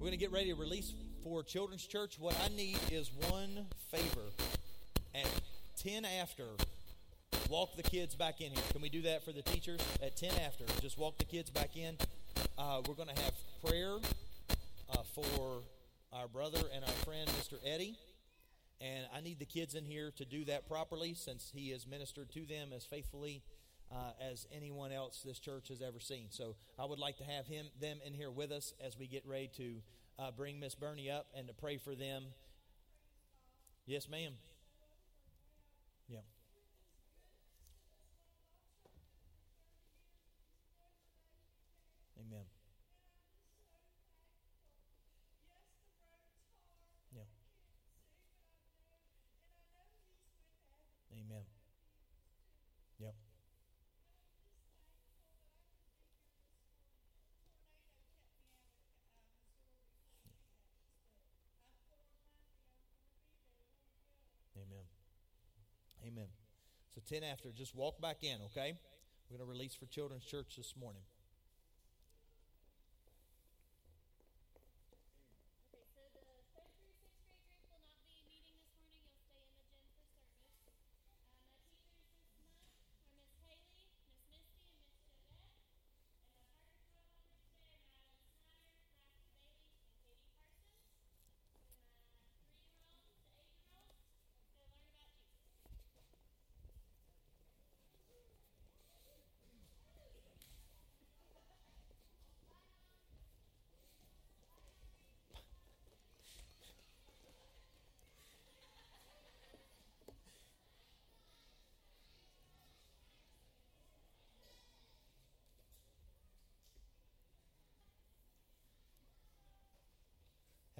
We're going to get ready to release for Children's Church. What I need is one favor. At 10 after, walk the kids back in here. Can we do that for the teachers? At 10 after, just walk the kids back in. Uh, we're going to have prayer uh, for our brother and our friend, Mr. Eddie. And I need the kids in here to do that properly since he has ministered to them as faithfully uh, as anyone else this church has ever seen. So I would like to have him, them in here with us as we get ready to uh, bring Miss Bernie up and to pray for them. Yes, ma'am. So 10 after, just walk back in, okay? We're going to release for Children's Church this morning.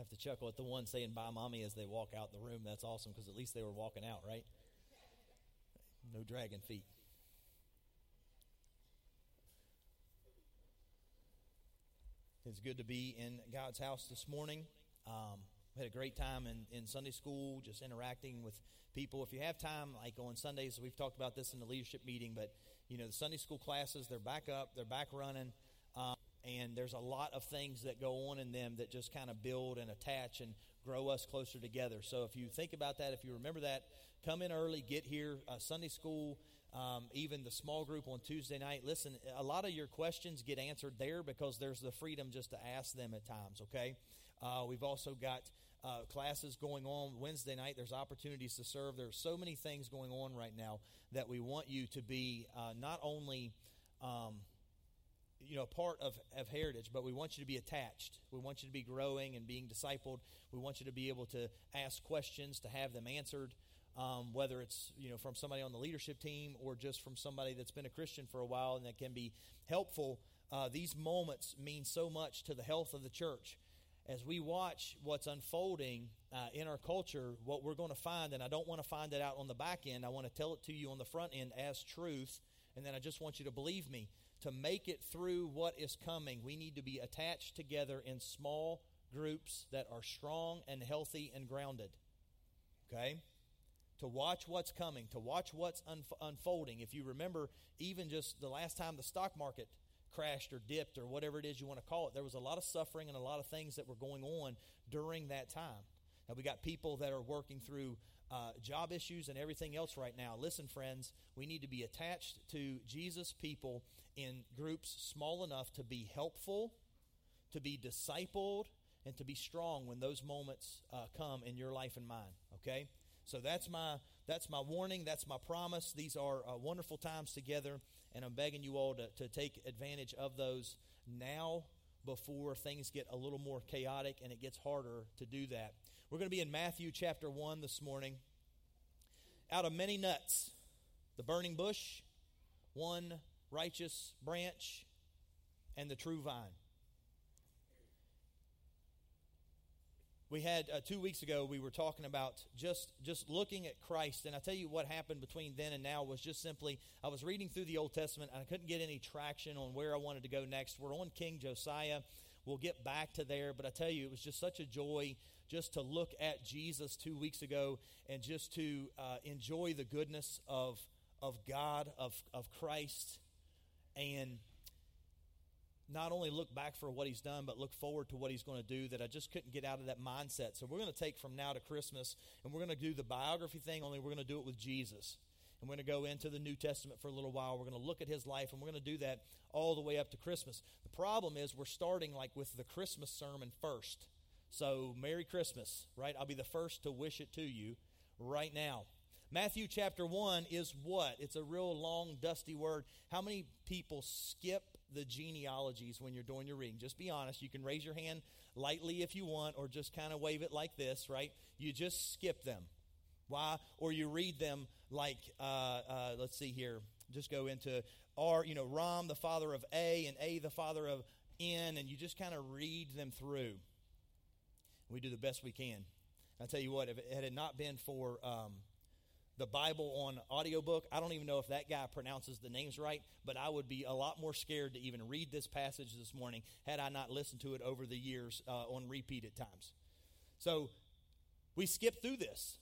Have to chuckle at the one saying bye, mommy, as they walk out the room. That's awesome because at least they were walking out, right? No dragging feet. It's good to be in God's house this morning. Um, we had a great time in, in Sunday school, just interacting with people. If you have time, like on Sundays, we've talked about this in the leadership meeting, but you know the Sunday school classes, they're back up, they're back running, and there's a lot of things that go on in them that just kind of build and attach and grow us closer together. So if you think about that, if you remember that, come in early, get here. Uh, Sunday school, um, even the small group on Tuesday night. Listen, a lot of your questions get answered there because there's the freedom just to ask them at times. Okay, uh, we've also got. Uh, classes going on Wednesday night. There's opportunities to serve. There's so many things going on right now that we want you to be uh, not only um, you know part of, of heritage but we want you to be attached. We want you to be growing and being discipled. We want you to be able to ask questions to have them answered um, whether it's you know from somebody on the leadership team or just from somebody that's been a christian for a while and that can be helpful. Uh, these moments mean so much to the health of the church. As we watch what's unfolding uh, in our culture what we're going to find and i don't want to find it out on the back end i want to tell it to you on the front end as truth and then i just want you to believe me to make it through what is coming, we need to be attached together in small groups that are strong and healthy and grounded. Okay? To watch what's coming, to watch what's unf- unfolding. If you remember, even just the last time the stock market crashed or dipped or whatever it is you want to call it, there was a lot of suffering and a lot of things that were going on during that time. Now, we got people that are working through uh, job issues and everything else right now. Listen, friends, we need to be attached to Jesus' people in groups small enough to be helpful, to be discipled, and to be strong when those moments uh, come in your life and mine. Okay, so that's my that's my warning. That's my promise. These are uh, wonderful times together, and I'm begging you all to, to take advantage of those now before things get a little more chaotic and it gets harder to do that. We're going to be in Matthew chapter 1 this morning. Out of many nuts, the burning bush, one righteous branch, and the true vine. We had uh, two weeks ago. We were talking about just just looking at Christ, and I tell you what happened between then and now was just simply I was reading through the Old Testament, and I couldn't get any traction on where I wanted to go next. We're on King Josiah. We'll get back to there, but I tell you, it was just such a joy just to look at Jesus two weeks ago and just to uh, enjoy the goodness of of God of of Christ and not only look back for what he's done, but look forward to what he's going to do that I just couldn't get out of that mindset. So we're going to take from now to Christmas and we're going to do the biography thing, only we're going to do it with Jesus. And we're going to go into the New Testament for a little while. We're going to look at his life and we're going to do that all the way up to Christmas. The problem is we're starting like with the Christmas sermon first. So Merry Christmas, right? I'll be the first to wish it to you right now. Matthew chapter 1 is what? It's a real long, dusty word. How many people skip the genealogies when you're doing your reading? Just be honest. You can raise your hand lightly if you want, or just kind of wave it like this, right? You just skip them. Why? Or you read them like, uh, uh, let's see here. Just go into R, you know, Ram, the father of A, and A, the father of N, and you just kind of read them through. We do the best we can. I'll tell you what, if it had not been for um, the Bible on audiobook. I don't even know if that guy pronounces the names right, but I would be a lot more scared to even read this passage this morning had I not listened to it over the years uh, on repeat at times. So we skip through this.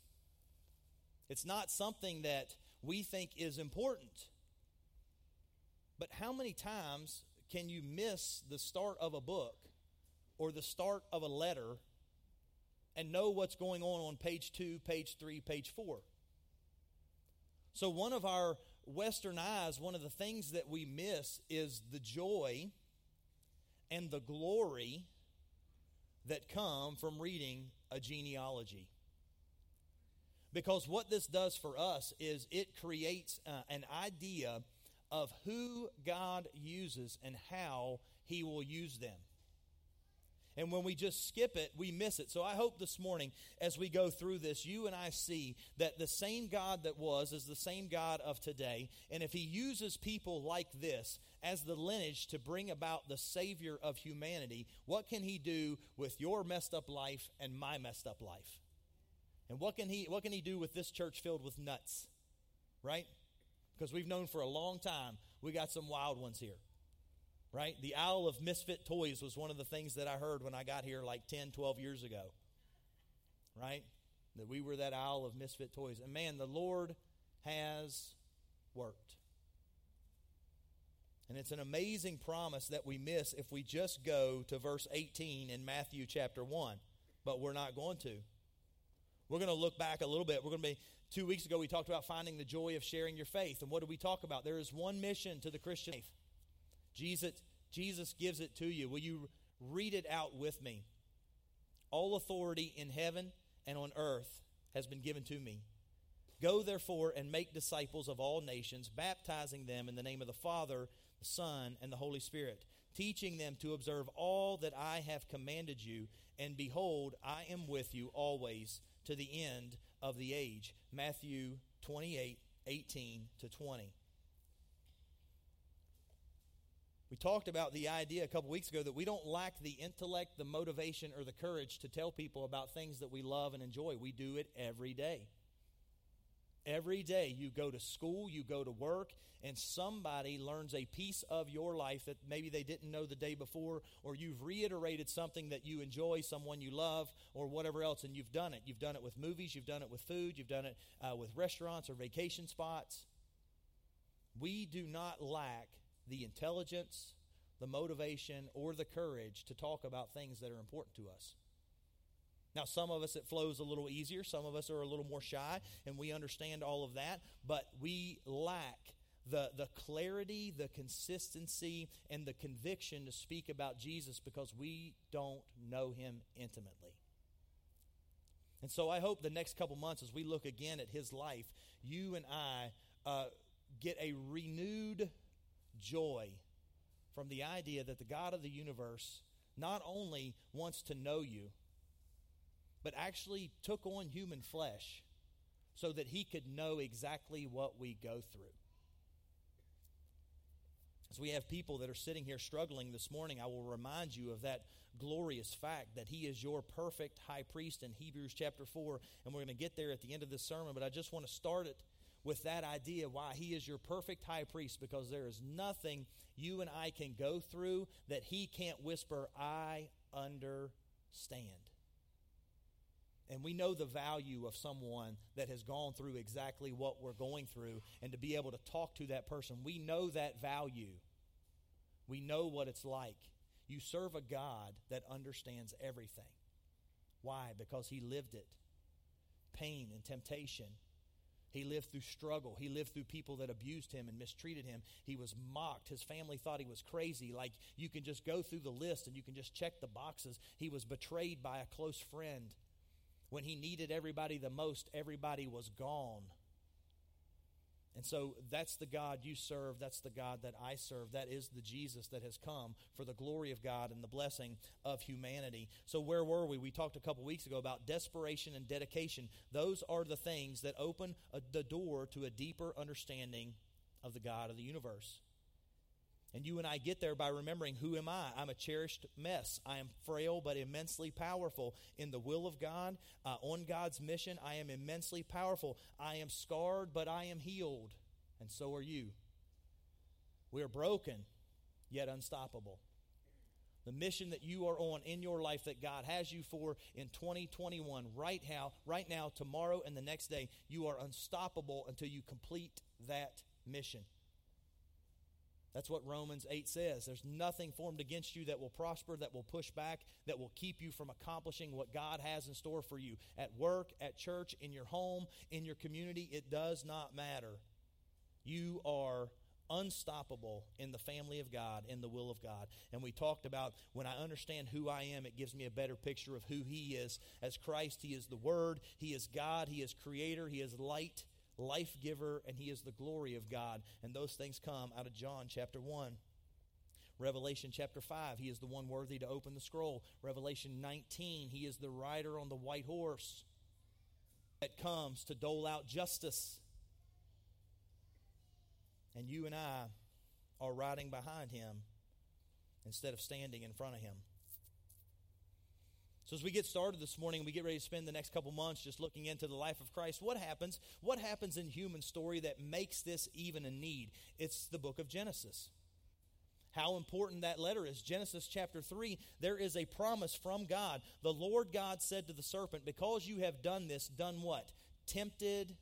It's not something that we think is important. But how many times can you miss the start of a book or the start of a letter and know what's going on on page two, page three, page four? So, one of our Western eyes, one of the things that we miss is the joy and the glory that come from reading a genealogy. Because what this does for us is it creates uh, an idea of who God uses and how he will use them. And when we just skip it, we miss it. So I hope this morning, as we go through this, you and I see that the same God that was is the same God of today. And if He uses people like this as the lineage to bring about the Savior of humanity, what can He do with your messed up life and my messed up life? And what can He, what can he do with this church filled with nuts? Right? Because we've known for a long time we got some wild ones here right? The isle of misfit toys was one of the things that I heard when I got here like 10, 12 years ago, right? That we were that isle of misfit toys. And man, the Lord has worked. And it's an amazing promise that we miss if we just go to verse 18 in Matthew chapter 1. But we're not going to. We're going to look back a little bit. We're going to be, two weeks ago, we talked about finding the joy of sharing your faith. And what did we talk about? There is one mission to the Christian faith Jesus, Jesus gives it to you. Will you read it out with me? All authority in heaven and on earth has been given to me. Go therefore and make disciples of all nations, baptizing them in the name of the Father, the Son, and the Holy Spirit, teaching them to observe all that I have commanded you. And behold, I am with you always to the end of the age. Matthew 28 18 to 20. We talked about the idea a couple weeks ago that we don't lack the intellect, the motivation, or the courage to tell people about things that we love and enjoy. We do it every day. Every day you go to school, you go to work, and somebody learns a piece of your life that maybe they didn't know the day before, or you've reiterated something that you enjoy, someone you love, or whatever else, and you've done it. You've done it with movies, you've done it with food, you've done it uh, with restaurants or vacation spots. We do not lack the intelligence, the motivation, or the courage to talk about things that are important to us. Now, some of us it flows a little easier, some of us are a little more shy, and we understand all of that, but we lack the, the clarity, the consistency, and the conviction to speak about Jesus because we don't know him intimately. And so I hope the next couple months, as we look again at his life, you and I uh, get a renewed joy from the idea that the God of the universe not only wants to know you, but actually took on human flesh so that he could know exactly what we go through. As we have people that are sitting here struggling this morning, I will remind you of that glorious fact that he is your perfect high priest in Hebrews chapter 4. And we're going to get there at the end of this sermon, but I just want to start it with that idea why he is your perfect high priest because there is nothing you and I can go through that he can't whisper, I understand. And we know the value of someone that has gone through exactly what we're going through, and to be able to talk to that person. We know that value. We know what it's like. You serve a God that understands everything. Why? Because he lived it pain and temptation. He lived through struggle. He lived through people that abused him and mistreated him. He was mocked. His family thought he was crazy. Like you can just go through the list and you can just check the boxes. He was betrayed by a close friend. When he needed everybody the most, everybody was gone. And so that's the God you serve. That's the God that I serve. That is the Jesus that has come for the glory of God and the blessing of humanity. So, where were we? We talked a couple weeks ago about desperation and dedication. Those are the things that open a, the door to a deeper understanding of the God of the universe. And you and I get there by remembering who am I? I'm a cherished mess. I am frail but immensely powerful. In the will of God, uh, on God's mission, I am immensely powerful. I am scarred but I am healed. And so are you. We are broken yet unstoppable. The mission that you are on in your life that God has you for in 2021, right now, right now, tomorrow, and the next day, you are unstoppable until you complete that mission. That's what Romans 8 says. There's nothing formed against you that will prosper, that will push back, that will keep you from accomplishing what God has in store for you. At work, at church, in your home, in your community, it does not matter. You are unstoppable in the family of God, in the will of God. And we talked about when I understand who I am, it gives me a better picture of who He is. As Christ, He is the Word, He is God, He is Creator, He is light life giver, and he is the glory of God. And those things come out of John chapter 1. Revelation chapter 5, he is the one worthy to open the scroll. Revelation 19, he is the rider on the white horse that comes to dole out justice. And you and I are riding behind him instead of standing in front of him. So as we get started this morning, we get ready to spend the next couple months just looking into the life of Christ. What happens? What happens in human story that makes this even a need? It's the book of Genesis. How important that letter is. Genesis chapter 3, there is a promise from God. The Lord God said to the serpent, Because you have done this, done what? Tempted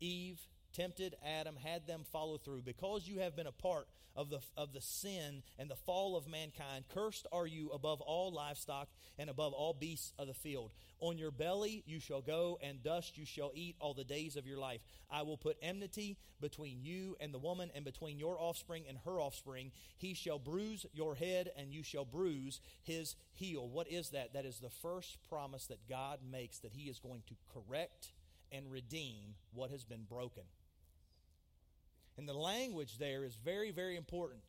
Eve, tempted Adam, had them follow through. Because you have been a part of the, of the sin and the fall of mankind. Cursed are you above all livestock and above all beasts of the field. On your belly you shall go, and dust you shall eat all the days of your life. I will put enmity between you and the woman, and between your offspring and her offspring. He shall bruise your head, and you shall bruise his heel. What is that? That is the first promise that God makes that he is going to correct and redeem what has been broken. And the language there is very, very important.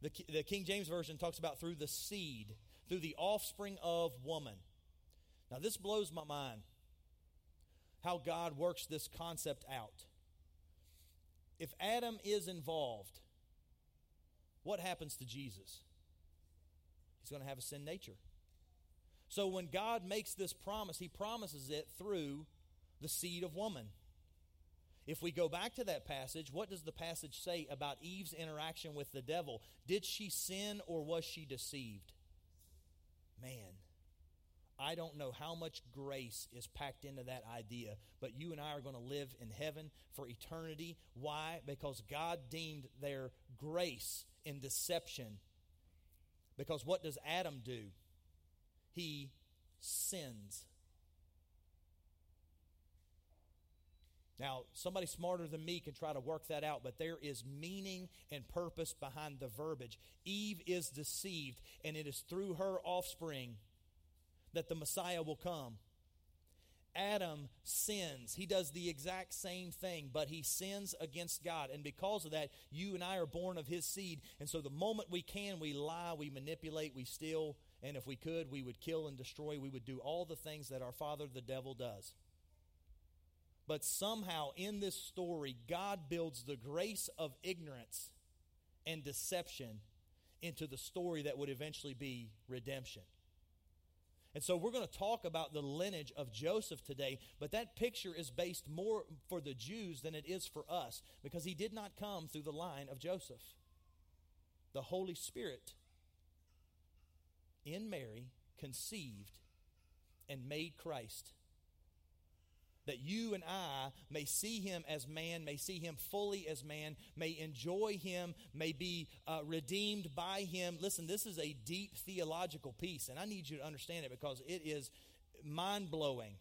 The, the King James Version talks about through the seed, through the offspring of woman. Now, this blows my mind how God works this concept out. If Adam is involved, what happens to Jesus? He's going to have a sin nature. So when God makes this promise, he promises it through the seed of woman. If we go back to that passage, what does the passage say about Eve's interaction with the devil? Did she sin or was she deceived? Man, I don't know how much grace is packed into that idea, but you and I are going to live in heaven for eternity. Why? Because God deemed their grace in deception. Because what does Adam do? He sins. Now, somebody smarter than me can try to work that out, but there is meaning and purpose behind the verbiage. Eve is deceived, and it is through her offspring that the Messiah will come. Adam sins. He does the exact same thing, but he sins against God. And because of that, you and I are born of his seed. And so the moment we can, we lie, we manipulate, we steal, and if we could, we would kill and destroy. We would do all the things that our father, the devil, does. But somehow in this story, God builds the grace of ignorance and deception into the story that would eventually be redemption. And so we're going to talk about the lineage of Joseph today, but that picture is based more for the Jews than it is for us because he did not come through the line of Joseph. The Holy Spirit in Mary conceived and made Christ that you and I may see him as man, may see him fully as man, may enjoy him, may be uh, redeemed by him. Listen, this is a deep theological piece, and I need you to understand it because it is mind blowing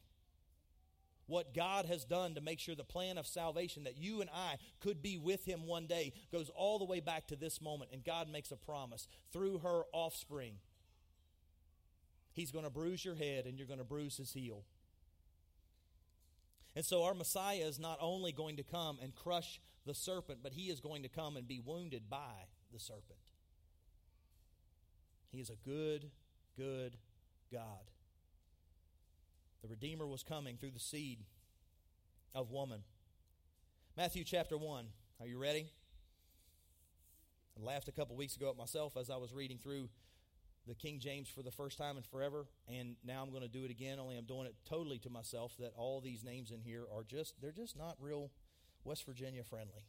what God has done to make sure the plan of salvation that you and I could be with him one day goes all the way back to this moment. And God makes a promise through her offspring. He's going to bruise your head and you're going to bruise his heel. And so our Messiah is not only going to come and crush the serpent, but he is going to come and be wounded by the serpent. He is a good, good God. The Redeemer was coming through the seed of woman. Matthew chapter 1. Are you ready? I laughed a couple weeks ago at myself as I was reading through the King James for the first time in forever, and now I'm going to do it again, only I'm doing it totally to myself that all these names in here are just, they're just not real West Virginia friendly.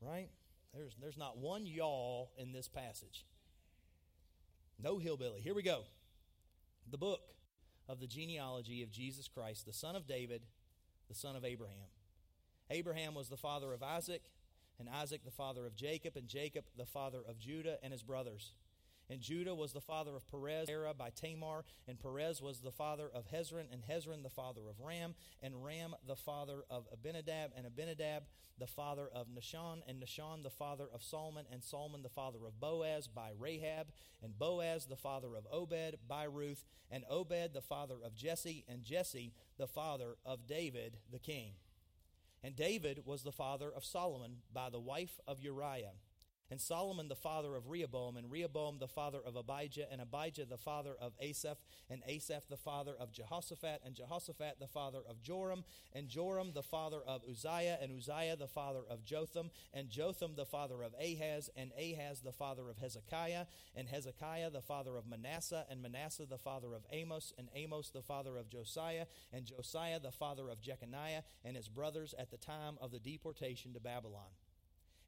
Right? There's, there's not one y'all in this passage. No hillbilly. Here we go. The book of the genealogy of Jesus Christ, the son of David, the son of Abraham. Abraham was the father of Isaac, and Isaac the father of Jacob, and Jacob the father of Judah and his brothers. And Judah was the father of Perez, Zerah by Tamar, and Perez was the father of Hezron, and Hezron the father of Ram, and Ram the father of Abinadab, and Abinadab the father of Nahshon, and Nahshon the father of Salmon, and Salmon the father of Boaz by Rahab, and Boaz the father of Obed by Ruth, and Obed the father of Jesse, and Jesse the father of David the king. And David was the father of Solomon by the wife of Uriah and Solomon the father of Rehoboam, and Rehoboam the father of Abijah, and Abijah the father of Asaph, and Asaph the father of Jehoshaphat, and Jehoshaphat the father of Joram, and Joram the father of Uzziah, and Uzziah the father of Jotham, and Jotham the father of Ahaz, and Ahaz the father of Hezekiah, and Hezekiah the father of Manasseh, and Manasseh the father of Amos, and Amos the father of Josiah, and Josiah the father of Jeconiah, and his brothers at the time of the deportation to Babylon.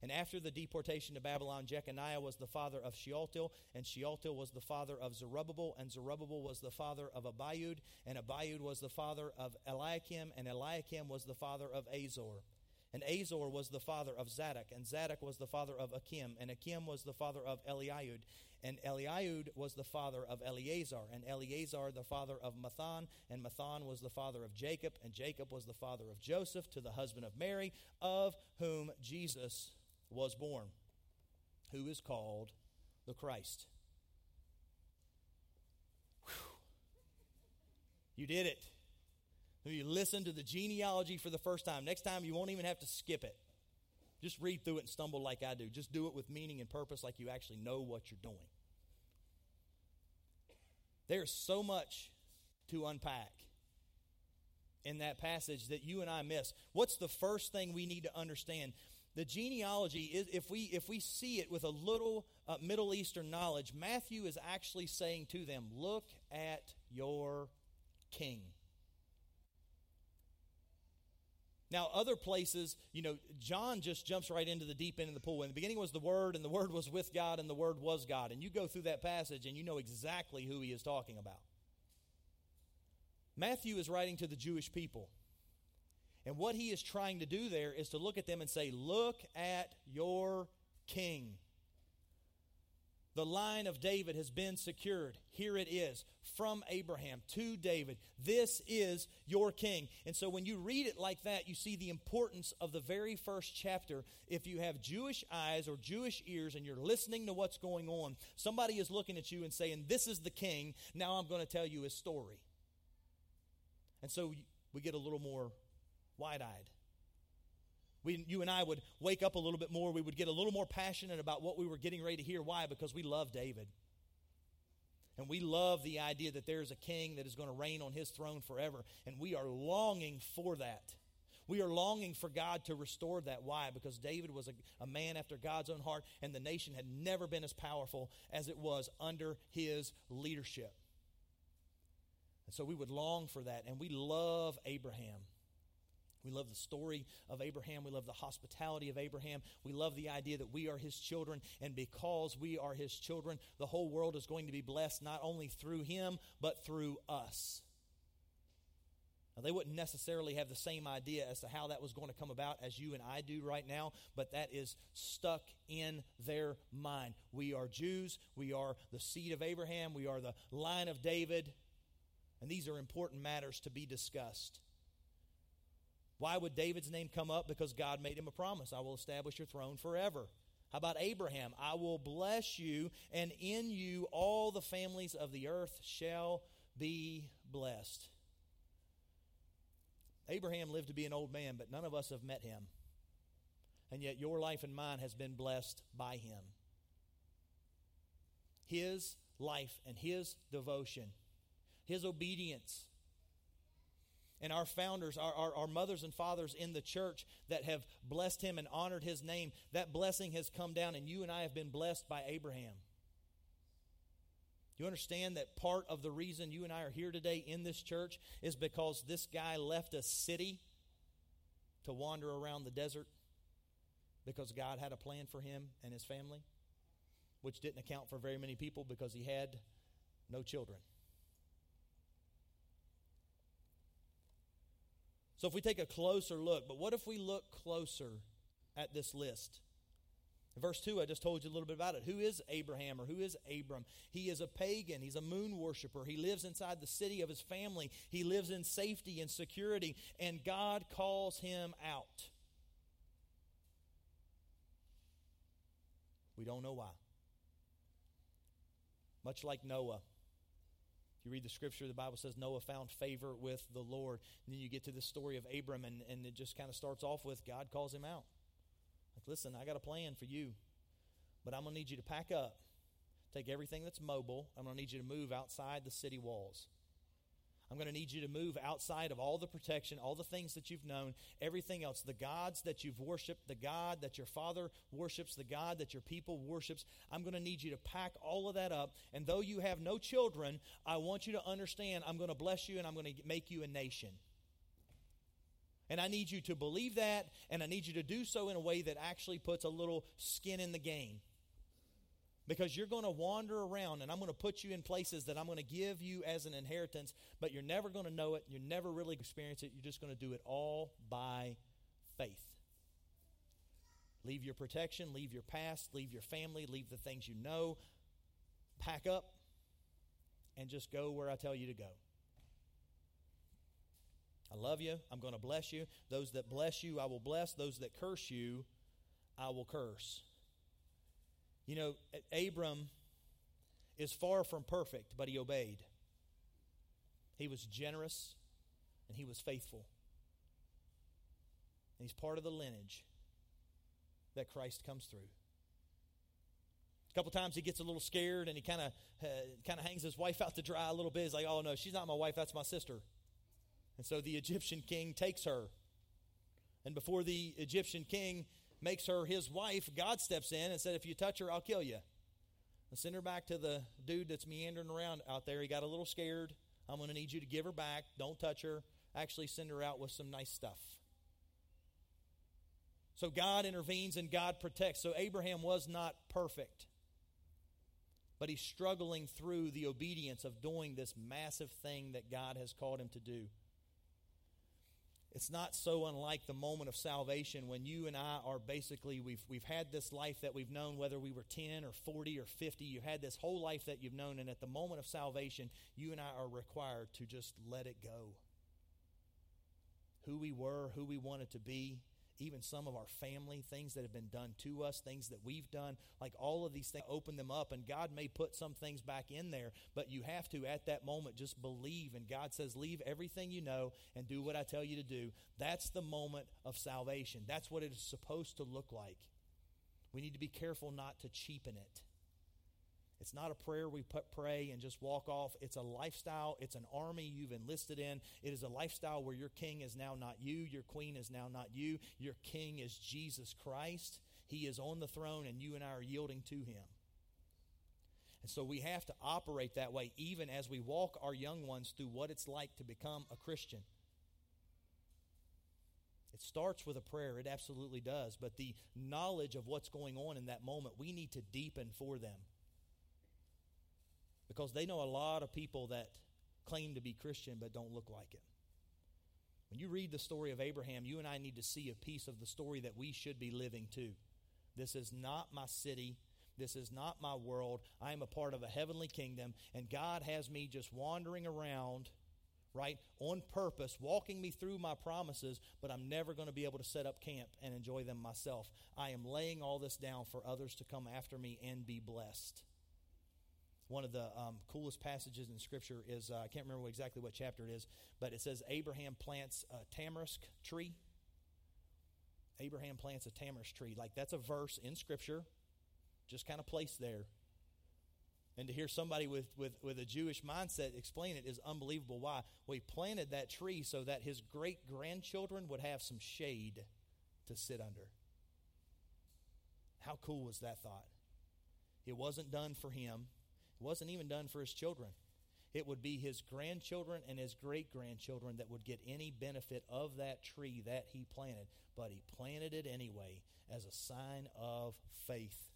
And after the deportation to Babylon, Jeconiah was the father of Shealtiel, and Shealtiel was the father of Zerubbabel, and Zerubbabel was the father of Abiud, and Abiud was the father of Eliakim, and Eliakim was the father of Azor. And Azor was the father of Zadok, and Zadok was the father of Achim, and Achim was the father of Eliud, and Eliud was the father of Eleazar, and Eleazar the father of Matthan, and Matthan was the father of Jacob, and Jacob was the father of Joseph to the husband of Mary, of whom Jesus was born, who is called the Christ. Whew. You did it. You listened to the genealogy for the first time. Next time, you won't even have to skip it. Just read through it and stumble like I do. Just do it with meaning and purpose, like you actually know what you're doing. There's so much to unpack in that passage that you and I miss. What's the first thing we need to understand? The genealogy is if we if we see it with a little uh, middle eastern knowledge matthew is actually saying to them look at your king. Now other places you know john just jumps right into the deep end of the pool. In the beginning was the word and the word was with god and the word was god. And you go through that passage and you know exactly who he is talking about. Matthew is writing to the jewish people and what he is trying to do there is to look at them and say, Look at your king. The line of David has been secured. Here it is from Abraham to David. This is your king. And so when you read it like that, you see the importance of the very first chapter. If you have Jewish eyes or Jewish ears and you're listening to what's going on, somebody is looking at you and saying, This is the king. Now I'm going to tell you his story. And so we get a little more wide eyed. We, you and I would wake up a little bit more. We would get a little more passionate about what we were getting ready to hear. Why? Because we love David. And we love the idea that there is a king that is going to reign on his throne forever. And we are longing for that. We are longing for God to restore that. Why? Because David was a, a, man after God's own heart, and the nation had never been as powerful as it was under his leadership. And so we would long for that. And we love Abraham. We love the story of Abraham. We love the hospitality of Abraham. We love the idea that we are his children. And because we are his children, the whole world is going to be blessed not only through him, but through us. Now, they wouldn't necessarily have the same idea as to how that was going to come about as you and I do right now, but that is stuck in their mind. We are Jews. We are the seed of Abraham. We are the line of David. And these are important matters to be discussed. Why would David's name come up? Because God made him a promise I will establish your throne forever. How about Abraham? I will bless you, and in you all the families of the earth shall be blessed. Abraham lived to be an old man, but none of us have met him. And yet your life and mine has been blessed by him. His life and his devotion, his obedience, and our founders, our, our, our, mothers and fathers in the church that have blessed him and honored his name, that blessing has come down, and you and I have been blessed by Abraham. You understand that part of the reason you and I are here today in this church is because this guy left a city to wander around the desert because God had a plan for him and his family, which didn't account for very many people because he had no children. So, if we take a closer look, but what if we look closer at this list? verse 2, I just told you a little bit about it. Who is Abraham or who is Abram? He is a pagan. He's a moon worshiper. He lives inside the city of his family. He lives in safety and security, and God calls him out. We don't know why. Much like Noah. You read the scripture, the Bible says Noah found favor with the Lord. And then you get to the story of Abram, and, and it just kind of starts off with God calls him out. Like, listen, I got a plan for you, but I'm going to need you to pack up, take everything that's mobile. I'm going to need you to move outside the city walls. I'm going to need you to move outside of all the protection, all the things that you've known, everything else, the gods that you've worshiped, the God that your father worships, the God that your people worships. I'm going to need you to pack all of that up. And though you have no children, I want you to understand I'm going to bless you and I'm going to make you a nation. And I need you to believe that, and I need you to do so in a way that actually puts a little skin in the game. Because you're going to wander around, and I'm going to put you in places that I'm going to give you as an inheritance, but you're never going to know it. You're never really experience it. You're just going to do it all by faith. Leave your protection, leave your past, leave your family, leave the things you know. Pack up and just go where I tell you to go. I love you. I'm going to bless you. Those that bless you, I will bless. Those that curse you, I will curse. You know, Abram is far from perfect, but he obeyed. He was generous and he was faithful. And he's part of the lineage that Christ comes through. A couple times he gets a little scared and he kind of uh, kind of hangs his wife out to dry a little bit. He's like, "Oh no, she's not my wife. That's my sister." And so the Egyptian king takes her. And before the Egyptian king makes her his wife, God steps in and said, If you touch her, I'll kill you. And send her back to the dude that's meandering around out there. He got a little scared. I'm going to need you to give her back. Don't touch her. Actually, send her out with some nice stuff. So God intervenes and God protects. So Abraham was not perfect but he's struggling through the obedience of doing this massive thing that God has called him to do. It's not so unlike the moment of salvation when you and I are basically, we've, we've had this life that we've known, whether we were 10 or 40 or 50, you had this whole life that you've known, and at the moment of salvation, you and I are required to just let it go. Who we were, who we wanted to be, even some of our family, things that have been done to us, things that we've done, like all of these things, open them up. And God may put some things back in there, but you have to, at that moment, just believe. And God says, Leave everything you know and do what I tell you to do. That's the moment of salvation. That's what it is supposed to look like. We need to be careful not to cheapen it. It's not a prayer we put, pray and just walk off. It's a lifestyle. It's an army you've enlisted in. It is a lifestyle where your king is now not you. Your queen is now not you. Your king is Jesus Christ. He is on the throne, and you and I are yielding to him. And so we have to operate that way, even as we walk our young ones through what it's like to become a Christian. It starts with a prayer, it absolutely does. But the knowledge of what's going on in that moment, we need to deepen for them because they know a lot of people that claim to be Christian but don't look like it. When you read the story of Abraham, you and I need to see a piece of the story that we should be living too. This is not my city. This is not my world. I am a part of a heavenly kingdom, and God has me just wandering around, right, on purpose, walking me through my promises, but I'm never going to be able to set up camp and enjoy them myself. I am laying all this down for others to come after me and be blessed. One of the um, coolest passages in Scripture is uh, I can't remember exactly what chapter it is, but it says Abraham plants a tamarisk tree. Abraham plants a tamarisk tree. Like that's a verse in Scripture, just kind of placed there. And to hear somebody with, with, with a Jewish mindset explain it is unbelievable. Why? Well, he planted that tree so that his great grandchildren would have some shade to sit under. How cool was that thought? It wasn't done for him, it wasn't even done for his children. It would be his grandchildren and his great grandchildren that would get any benefit of that tree that he planted. But he planted it anyway as a sign of faith.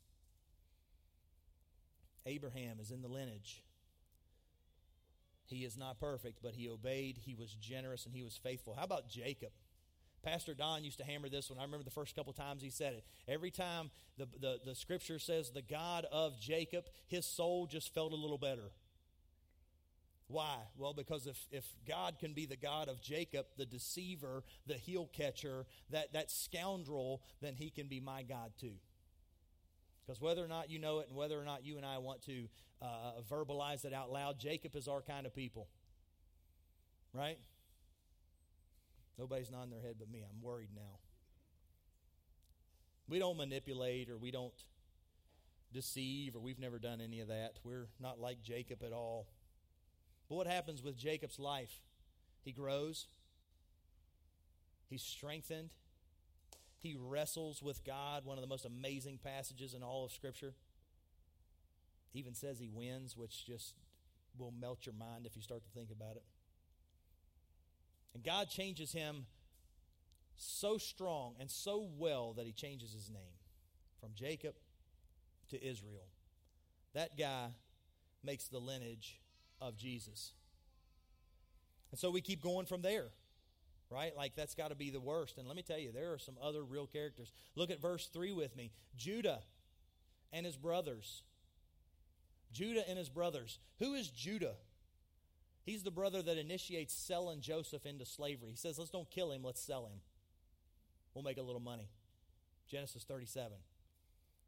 Abraham is in the lineage. He is not perfect, but he obeyed, he was generous, and he was faithful. How about Jacob? Pastor Don used to hammer this one. I remember the first couple times he said it. Every time the, the, the scripture says the God of Jacob, his soul just felt a little better. Why? Well, because if, if God can be the God of Jacob, the deceiver, the heel catcher, that, that scoundrel, then he can be my God too. Because whether or not you know it and whether or not you and I want to uh, verbalize it out loud, Jacob is our kind of people. Right? Nobody's nodding their head but me. I'm worried now. We don't manipulate or we don't deceive or we've never done any of that. We're not like Jacob at all. But what happens with Jacob's life? He grows, he's strengthened, he wrestles with God, one of the most amazing passages in all of Scripture. Even says he wins, which just will melt your mind if you start to think about it. And God changes him so strong and so well that he changes his name from Jacob to Israel. That guy makes the lineage of Jesus. And so we keep going from there, right? Like that's got to be the worst. And let me tell you, there are some other real characters. Look at verse 3 with me Judah and his brothers. Judah and his brothers. Who is Judah? He's the brother that initiates selling Joseph into slavery. He says, let's don't kill him, let's sell him. We'll make a little money. Genesis 37.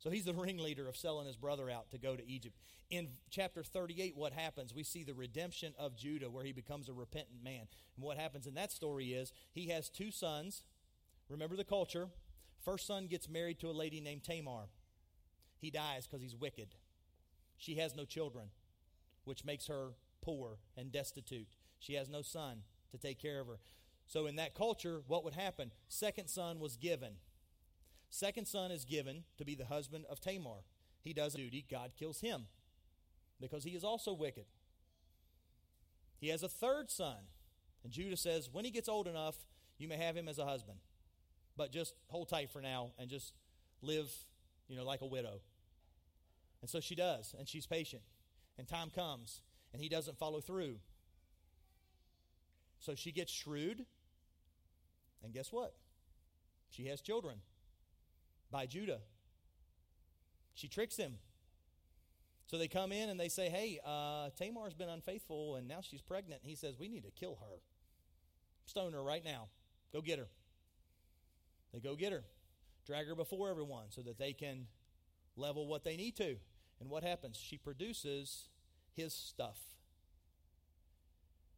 So he's the ringleader of selling his brother out to go to Egypt. In chapter 38, what happens? We see the redemption of Judah where he becomes a repentant man. And what happens in that story is he has two sons. Remember the culture. First son gets married to a lady named Tamar. He dies because he's wicked. She has no children, which makes her poor and destitute. She has no son to take care of her. So in that culture, what would happen? Second son was given. Second son is given to be the husband of Tamar. He does duty, God kills him because he is also wicked. He has a third son. And Judah says, when he gets old enough, you may have him as a husband. But just hold tight for now and just live, you know, like a widow. And so she does, and she's patient. And time comes, and he doesn't follow through. So she gets shrewd, and guess what? She has children by Judah. She tricks him. So they come in and they say, Hey, uh, Tamar's been unfaithful and now she's pregnant. And he says, We need to kill her. Stone her right now. Go get her. They go get her, drag her before everyone so that they can level what they need to. And what happens? She produces his stuff.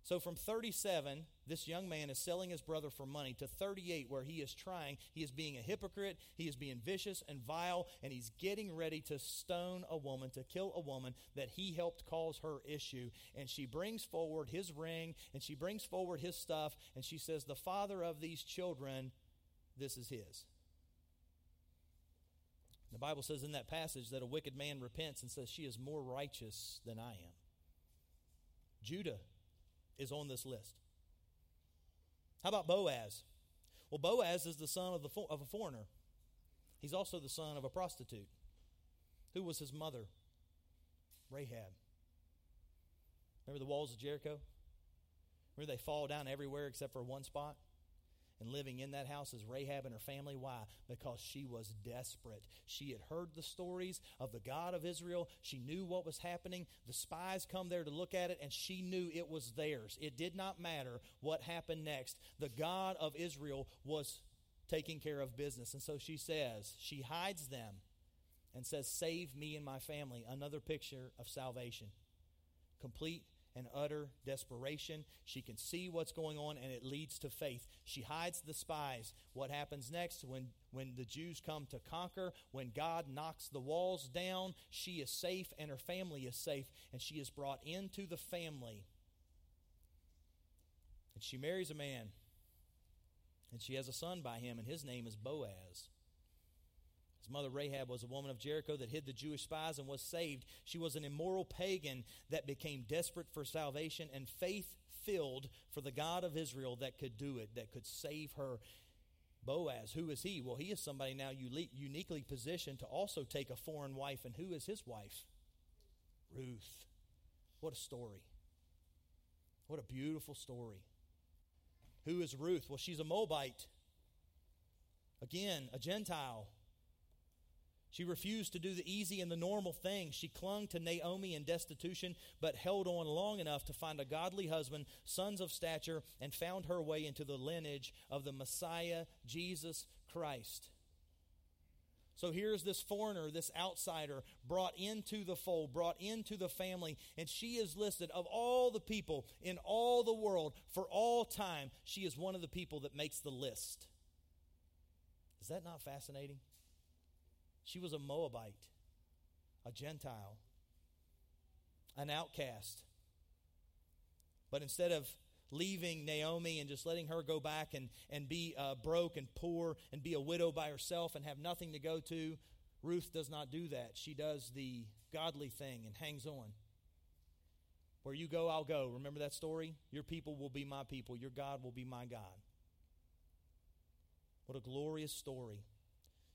So from 37, this young man is selling his brother for money, to 38, where he is trying, he is being a hypocrite, he is being vicious and vile, and he's getting ready to stone a woman, to kill a woman that he helped cause her issue. And she brings forward his ring, and she brings forward his stuff, and she says, The father of these children, this is his. The Bible says in that passage that a wicked man repents and says, She is more righteous than I am. Judah is on this list. How about Boaz? Well, Boaz is the son of, the, of a foreigner. He's also the son of a prostitute. Who was his mother? Rahab. Remember the walls of Jericho? Remember they fall down everywhere except for one spot? And living in that house is Rahab and her family. Why? Because she was desperate. She had heard the stories of the God of Israel. She knew what was happening. The spies come there to look at it, and she knew it was theirs. It did not matter what happened next. The God of Israel was taking care of business. And so she says, she hides them and says, Save me and my family. Another picture of salvation. Complete and utter desperation. She can see what's going on and it leads to faith. She hides the spies. What happens next when, when the Jews come to conquer, when God knocks the walls down, she is safe and her family is safe and she is brought into the family. And she marries a man and she has a son by him and his name is Boaz. His mother Rahab was a woman of Jericho that hid the Jewish spies and was saved. She was an immoral pagan that became desperate for salvation and faith filled for the God of Israel that could do it, that could save her. Boaz, who is he? Well, he is somebody now uniquely positioned to also take a foreign wife. And who is his wife? Ruth. What a story. What a beautiful story. Who is Ruth? Well, she's a Moabite. Again, a Gentile. She refused to do the easy and the normal thing. She clung to Naomi in destitution, but held on long enough to find a godly husband, sons of stature, and found her way into the lineage of the Messiah, Jesus Christ. So here's this foreigner, this outsider, brought into the fold, brought into the family, and she is listed of all the people in all the world for all time. She is one of the people that makes the list. Is that not fascinating? She was a Moabite, a Gentile, an outcast. But instead of leaving Naomi and just letting her go back and, and be uh, broke and poor and be a widow by herself and have nothing to go to, Ruth does not do that. She does the godly thing and hangs on. Where you go, I'll go. Remember that story? Your people will be my people, your God will be my God. What a glorious story.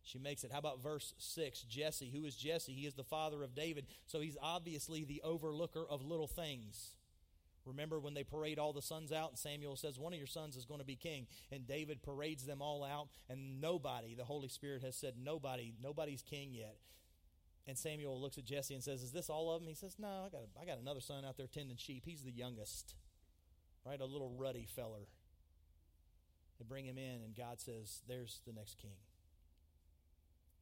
She makes it. How about verse 6? Jesse. Who is Jesse? He is the father of David. So he's obviously the overlooker of little things. Remember when they parade all the sons out, and Samuel says, One of your sons is going to be king. And David parades them all out, and nobody, the Holy Spirit has said, Nobody, nobody's king yet. And Samuel looks at Jesse and says, Is this all of them? He says, No, I got, a, I got another son out there tending sheep. He's the youngest, right? A little ruddy feller. They bring him in, and God says, There's the next king.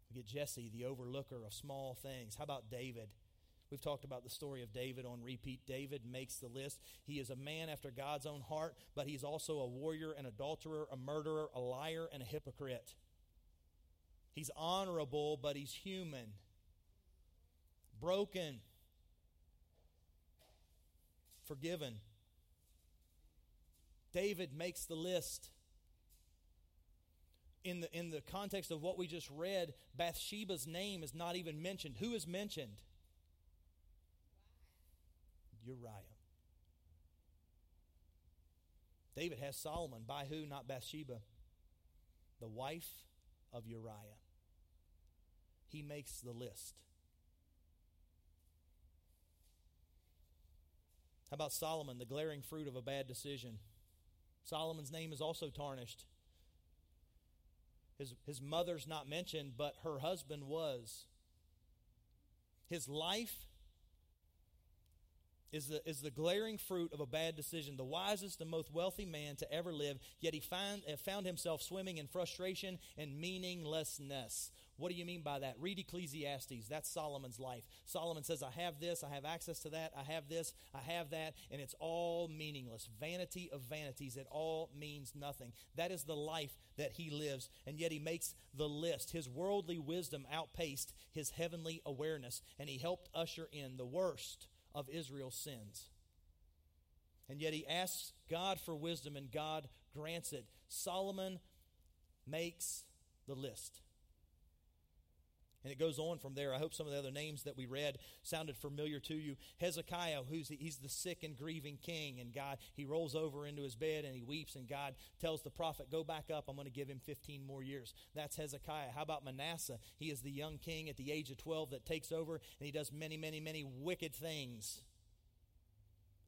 We get Jesse, the overlooker of small things. How about David? We've talked about the story of David on repeat. David makes the list. He is a man after God's own heart, but he's also a warrior, an adulterer, a murderer, a liar, and a hypocrite. He's honorable, but he's human, broken, forgiven. David makes the list in the, in the context of what we just read, Bathsheba's name is not even mentioned. Who is mentioned? Uriah. David has Solomon. By who? Not Bathsheba. The wife of Uriah. He makes the list. How about Solomon, the glaring fruit of a bad decision? Solomon's name is also tarnished. His, his mother's not mentioned, but her husband was. His life is the, is the glaring fruit of a bad decision. The wisest and most wealthy man to ever live, yet he find, found himself swimming in frustration and meaninglessness. What do you mean by that? Read Ecclesiastes. That's Solomon's life. Solomon says, I have this, I have access to that, I have this, I have that, and it's all meaningless. Vanity of vanities. It all means nothing. That is the life that he lives, and yet he makes the list. His worldly wisdom outpaced his heavenly awareness, and he helped usher in the worst of Israel's sins. And yet he asks God for wisdom, and God grants it. Solomon makes the list. And it goes on from there. I hope some of the other names that we read sounded familiar to you. Hezekiah, who's he's the sick and grieving king, and God he rolls over into his bed and he weeps, and God tells the prophet, "Go back up. I'm going to give him 15 more years." That's Hezekiah. How about Manasseh? He is the young king at the age of 12 that takes over, and he does many, many, many wicked things.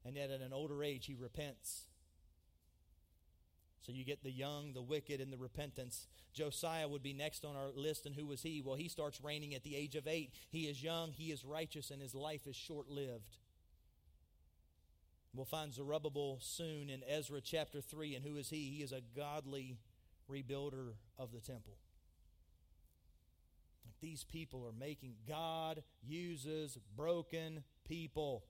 And yet, at an older age, he repents. So you get the young, the wicked, and the repentance. Josiah would be next on our list, and who was he? Well, he starts reigning at the age of eight. He is young, he is righteous, and his life is short lived. We'll find Zerubbabel soon in Ezra chapter 3. And who is he? He is a godly rebuilder of the temple. Like these people are making, God uses broken people.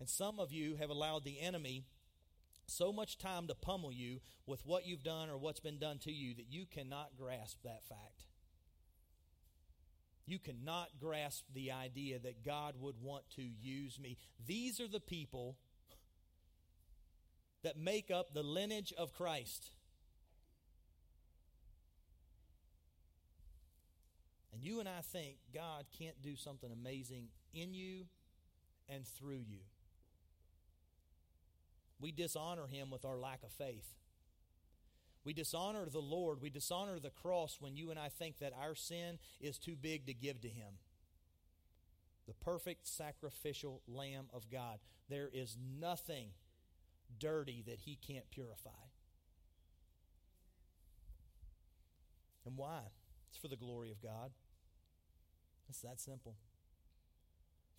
And some of you have allowed the enemy so much time to pummel you with what you've done or what's been done to you that you cannot grasp that fact. You cannot grasp the idea that God would want to use me. These are the people that make up the lineage of Christ. And you and I think God can't do something amazing in you and through you. We dishonor him with our lack of faith. We dishonor the Lord. We dishonor the cross when you and I think that our sin is too big to give to him. The perfect sacrificial Lamb of God. There is nothing dirty that he can't purify. And why? It's for the glory of God. It's that simple.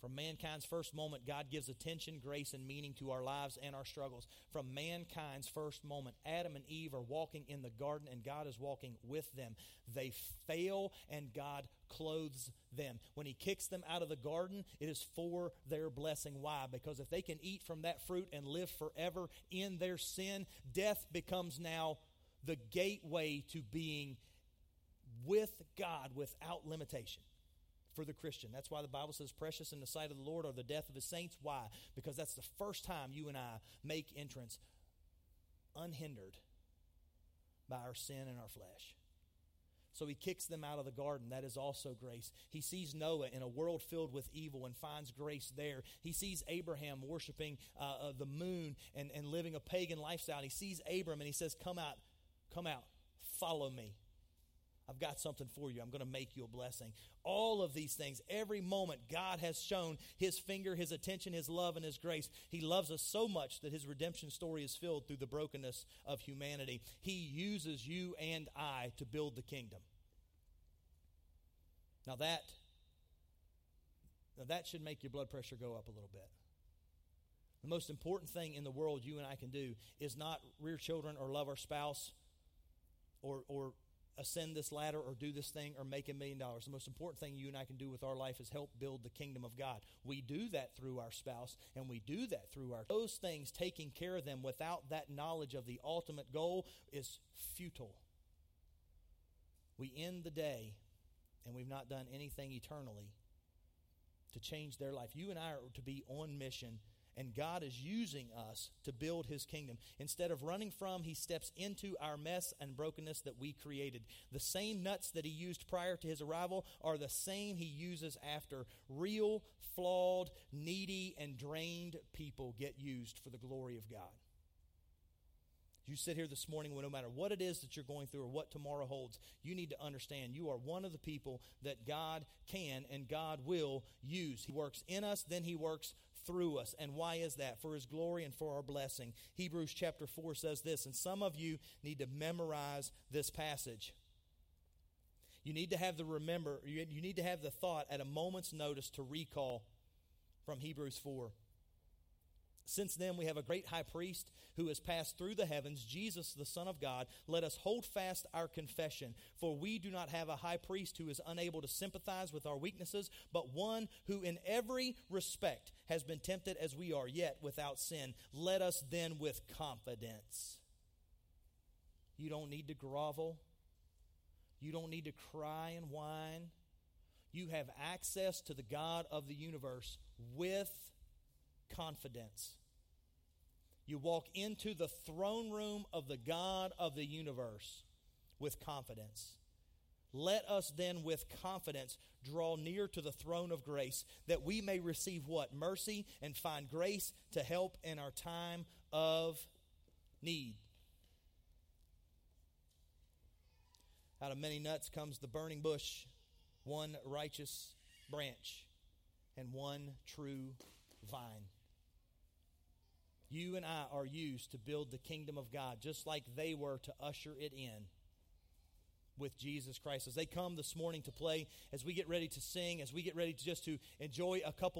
From mankind's first moment, God gives attention, grace, and meaning to our lives and our struggles. From mankind's first moment, Adam and Eve are walking in the garden and God is walking with them. They fail and God clothes them. When He kicks them out of the garden, it is for their blessing. Why? Because if they can eat from that fruit and live forever in their sin, death becomes now the gateway to being with God without limitation for the Christian. That's why the Bible says, Precious in the sight of the Lord are the death of his saints. Why? Because that's the first time you and I make entrance unhindered by our sin and our flesh. So he kicks them out of the garden. That is also grace. He sees Noah in a world filled with evil and finds grace there. He sees Abraham worshiping uh, uh, the moon and, and living a pagan lifestyle. He sees Abram and he says, Come out, come out, follow me. I've got something for you. I'm going to make you a blessing. All of these things, every moment, God has shown His finger, His attention, His love, and His grace. He loves us so much that His redemption story is filled through the brokenness of humanity. He uses you and I to build the kingdom. Now that, now that should make your blood pressure go up a little bit. The most important thing in the world you and I can do is not rear children or love our spouse or, or ascend this ladder or do this thing or make a million dollars. The most important thing you and I can do with our life is help build the kingdom of God. We do that through our spouse and we do that through our those things taking care of them without that knowledge of the ultimate goal is futile. We end the day and we've not done anything eternally to change their life. You and I are to be on mission and God is using us to build his kingdom. Instead of running from, he steps into our mess and brokenness that we created. The same nuts that he used prior to his arrival are the same he uses after. Real, flawed, needy, and drained people get used for the glory of God. You sit here this morning, well, no matter what it is that you're going through or what tomorrow holds, you need to understand you are one of the people that God can and God will use. He works in us, then He works through us. And why is that? For his glory and for our blessing. Hebrews chapter 4 says this, and some of you need to memorize this passage. You need to have the remember, you need to have the thought at a moment's notice to recall from Hebrews 4. Since then, we have a great high priest who has passed through the heavens, Jesus, the Son of God. Let us hold fast our confession, for we do not have a high priest who is unable to sympathize with our weaknesses, but one who in every respect has been tempted as we are, yet without sin. Let us then with confidence. You don't need to grovel, you don't need to cry and whine. You have access to the God of the universe with confidence. You walk into the throne room of the God of the universe with confidence. Let us then, with confidence, draw near to the throne of grace that we may receive what? Mercy and find grace to help in our time of need. Out of many nuts comes the burning bush, one righteous branch, and one true vine. You and I are used to build the kingdom of God, just like they were to usher it in with Jesus Christ. As they come this morning to play, as we get ready to sing, as we get ready to just to enjoy a couple